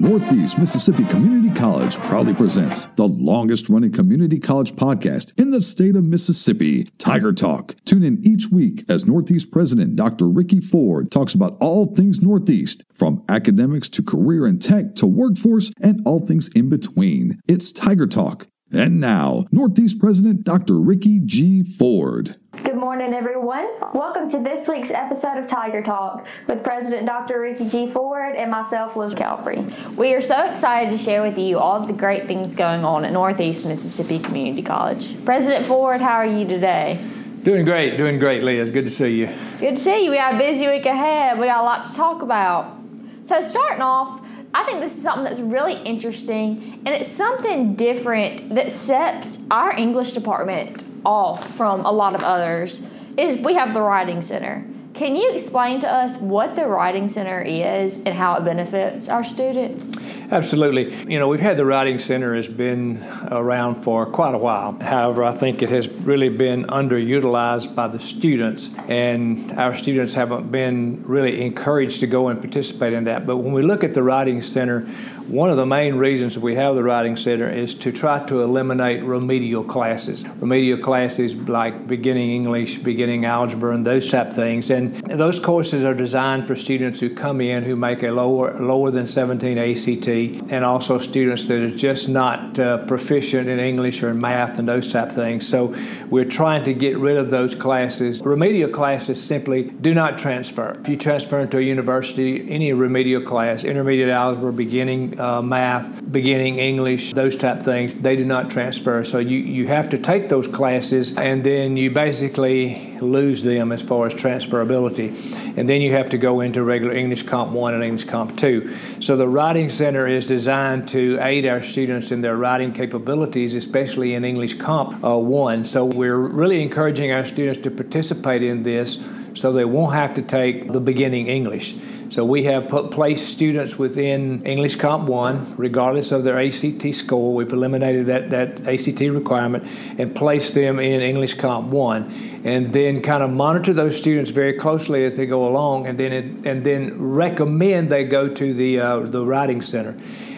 Northeast Mississippi Community College proudly presents the longest running community college podcast in the state of Mississippi, Tiger Talk. Tune in each week as Northeast President Dr. Ricky Ford talks about all things Northeast, from academics to career and tech to workforce and all things in between. It's Tiger Talk. And now, Northeast President Dr. Ricky G. Ford. Good morning, everyone. Welcome to this week's episode of Tiger Talk with President Dr. Ricky G. Ford and myself, Liz Calvery. We are so excited to share with you all of the great things going on at Northeast Mississippi Community College. President Ford, how are you today? Doing great, doing great, Liz. Good to see you. Good to see you. We got a busy week ahead. We got a lot to talk about. So, starting off, I think this is something that's really interesting, and it's something different that sets our English department off from a lot of others. Is we have the Writing Center. Can you explain to us what the Writing Center is and how it benefits our students? Absolutely. You know, we've had the Writing Center has been around for quite a while. However, I think it has really been underutilized by the students, and our students haven't been really encouraged to go and participate in that. But when we look at the Writing Center, one of the main reasons we have the Writing Center is to try to eliminate remedial classes. Remedial classes like beginning English, beginning algebra, and those type of things. And those courses are designed for students who come in who make a lower lower than 17 ACT, and also students that are just not uh, proficient in English or in math and those type of things. So we're trying to get rid of those classes. Remedial classes simply do not transfer. If you transfer into a university, any remedial class, intermediate algebra, beginning uh, math, beginning English, those type things, they do not transfer. So you, you have to take those classes and then you basically lose them as far as transferability. And then you have to go into regular English Comp 1 and English Comp 2. So the Writing Center is designed to aid our students in their writing capabilities, especially in English Comp uh, 1. So we're really encouraging our students to participate in this so they won't have to take the beginning English. So we have put, placed students within English Comp 1, regardless of their ACT score. We've eliminated that, that ACT requirement and placed them in English Comp 1. And then kind of monitor those students very closely as they go along and then, it, and then recommend they go to the, uh, the Writing Center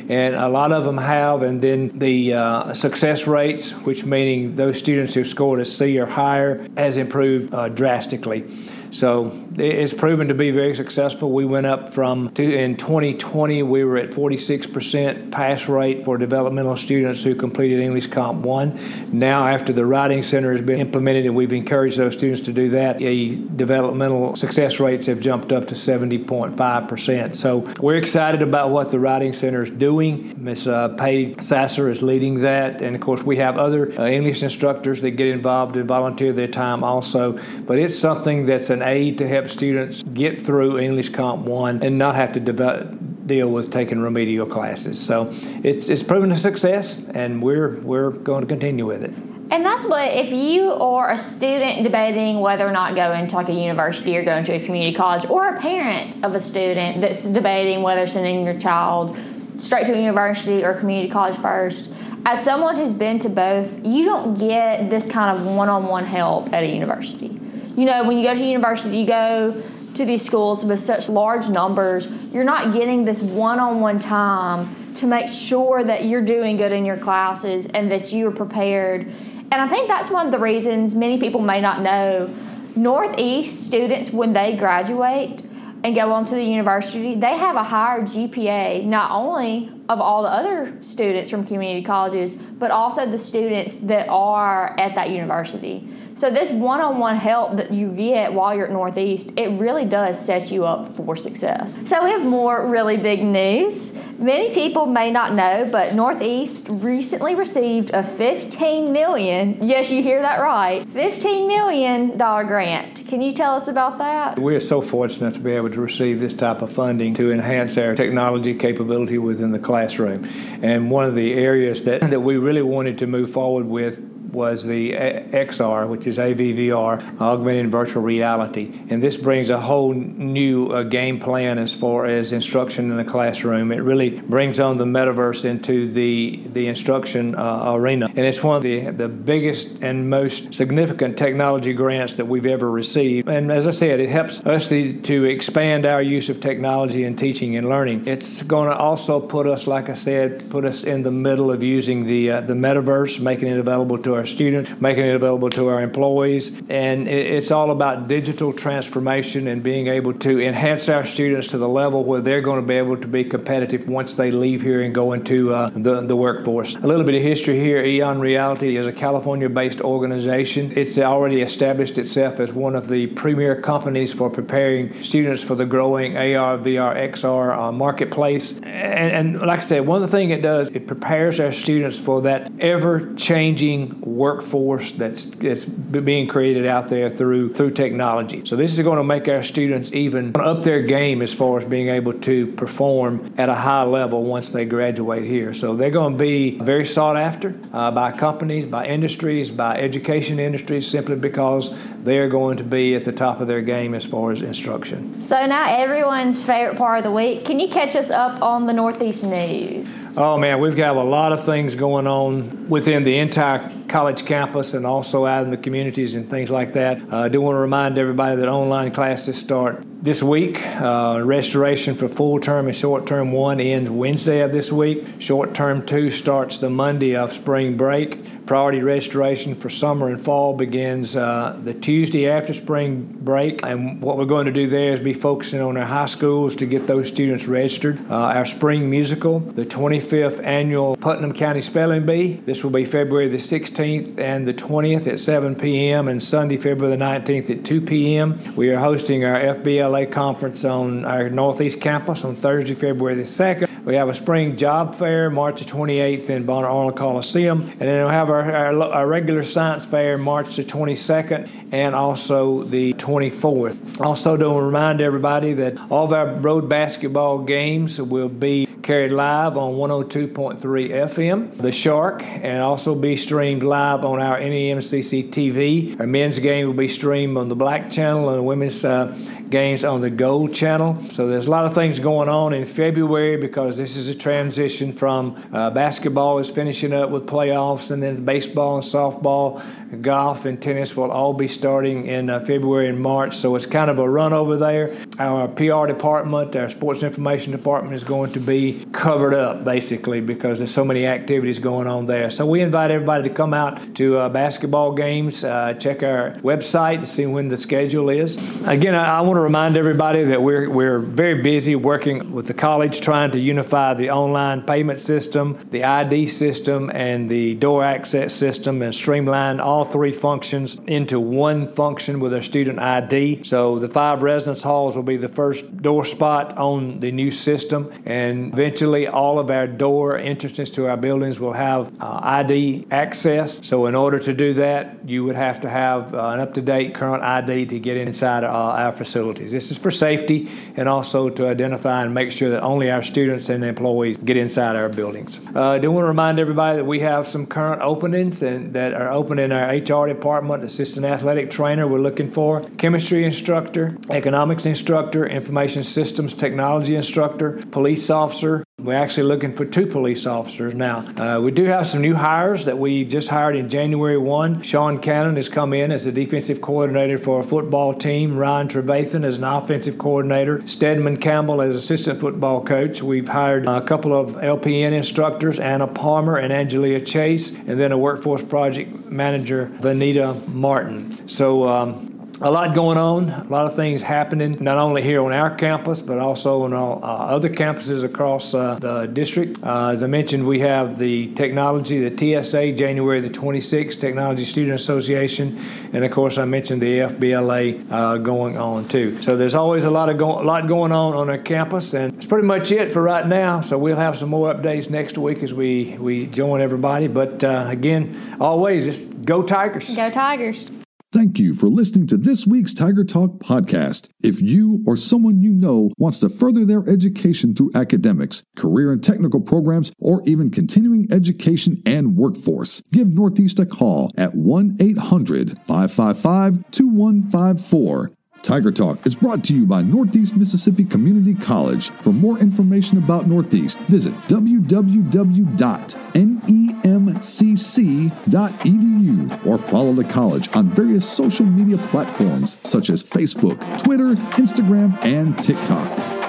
and a lot of them have. And then the uh, success rates, which meaning those students who've scored a C or higher, has improved uh, drastically. So it's proven to be very successful. We went up from in 2020 we were at 46% pass rate for developmental students who completed English Comp 1. Now after the Writing Center has been implemented and we've encouraged those students to do that, the developmental success rates have jumped up to 70.5%. So we're excited about what the Writing Center is doing. Ms. Uh, Patty Sasser is leading that, and of course we have other uh, English instructors that get involved and volunteer their time also. But it's something that's an aid to help students get through English Comp 1 and not have to develop, deal with taking remedial classes. So it's, it's proven a success, and we're, we're going to continue with it. And that's what, if you are a student debating whether or not going to like a university or going to a community college, or a parent of a student that's debating whether sending your child straight to a university or community college first, as someone who's been to both, you don't get this kind of one on one help at a university. You know, when you go to university, you go to these schools with such large numbers, you're not getting this one on one time to make sure that you're doing good in your classes and that you are prepared and I think that's one of the reasons many people may not know. Northeast students, when they graduate and go on to the university, they have a higher GPA, not only of all the other students from community colleges, but also the students that are at that university. So this one-on-one help that you get while you're at Northeast, it really does set you up for success. So we have more really big news. Many people may not know, but Northeast recently received a 15 million, yes, you hear that right, 15 million dollar grant. Can you tell us about that? We are so fortunate to be able to receive this type of funding to enhance our technology capability within the classroom. And one of the areas that, that we really wanted to move forward with was the XR, which is AVVR, augmented virtual reality. And this brings a whole new uh, game plan as far as instruction in the classroom. It really brings on the metaverse into the, the instruction uh, arena. And it's one of the, the biggest and most significant technology grants that we've ever received. And as I said, it helps us to, to expand our use of technology in teaching and learning. It's going to also put us, like I said, put us in the middle of using the, uh, the metaverse, making it available to our students, making it available to our employees. And it's all about digital transformation and being able to enhance our students to the level where they're going to be able to be competitive once they leave here and go into uh, the, the workforce. A little bit of history here Eon Reality is a California based organization. It's already established itself as one of the premier companies for preparing students for the growing AR, VR, XR uh, marketplace. And, and like I said, one of the things it does, it prepares our students for that ever changing workforce that's, that's being created out there through, through technology. So, this is going to make our students even up their game as far as being able to perform at a high level once they graduate here. So, they're going to be very sought after uh, by companies, by industries, by education industries, simply because they're going to be at the top of their game as far as instruction. So, now everyone's favorite part of the week. Can you catch us up on the Northeast news? Oh man, we've got a lot of things going on within the entire college campus and also out in the communities and things like that. Uh, I do want to remind everybody that online classes start this week. Uh, restoration for full term and short term one ends Wednesday of this week. Short term two starts the Monday of spring break. Priority restoration for summer and fall begins uh, the Tuesday after spring break. And what we're going to do there is be focusing on our high schools to get those students registered. Uh, our spring musical, the 25th annual Putnam County Spelling Bee. This will be February the 16th and the 20th at 7 p.m. and Sunday, February the 19th at 2 p.m. We are hosting our FBLA conference on our Northeast campus on Thursday, February the 2nd. We have a spring job fair March the 28th in Bonner Arnold Coliseum, and then we'll have our, our, our, regular science fair March the 22nd and also the 24th. Also, to remind everybody that all of our road basketball games will be carried live on 102.3 FM, The Shark, and also be streamed live on our NEMCC TV. Our men's game will be streamed on the Black Channel and the women's uh, games on the Gold Channel. So there's a lot of things going on in February because this is a transition from uh, basketball is finishing up with playoffs, and then baseball and softball, golf and tennis will all be starting in uh, February and March. So it's kind of a run over there. Our PR department, our sports information department, is going to be covered up basically because there's so many activities going on there. So we invite everybody to come out to uh, basketball games. Uh, check our website to see when the schedule is. Again, I, I want to remind everybody that we're, we're very busy working with the college trying to unify the online payment system, the ID system, and the door access system and streamline all three functions into one function with our student ID. So the five residence halls will be the first door spot on the new system, and eventually all of our door entrances to our buildings will have uh, ID access. So in order to do that, you would have to have uh, an up-to-date current ID to get inside uh, our facilities. This is for safety and also to identify and make sure that only our students and employees get inside our buildings. Uh, I do want to remind everybody that we have some current openings and that are open in our HR department, assistant athletic trainer we're looking for, chemistry instructor, economics instructor, information systems technology instructor, police officer, we're actually looking for two police officers now. Uh, we do have some new hires that we just hired in January 1. Sean Cannon has come in as a defensive coordinator for a football team. Ryan Trevathan as an offensive coordinator. Stedman Campbell as assistant football coach. We've hired a couple of LPN instructors, Anna Palmer and Angelia Chase, and then a workforce project manager, Vanita Martin. So um, a lot going on, a lot of things happening, not only here on our campus, but also on all, uh, other campuses across uh, the district. Uh, as I mentioned, we have the technology, the TSA, January the 26th, Technology Student Association, and of course, I mentioned the FBLA uh, going on too. So there's always a lot of go- lot going on on our campus, and it's pretty much it for right now. So we'll have some more updates next week as we we join everybody. But uh, again, always just go Tigers. Go Tigers. Thank you for listening to this week's Tiger Talk podcast. If you or someone you know wants to further their education through academics, career and technical programs, or even continuing education and workforce, give Northeast a call at 1 800 555 2154. Tiger Talk is brought to you by Northeast Mississippi Community College. For more information about Northeast, visit www.nemcc.edu or follow the college on various social media platforms such as Facebook, Twitter, Instagram, and TikTok.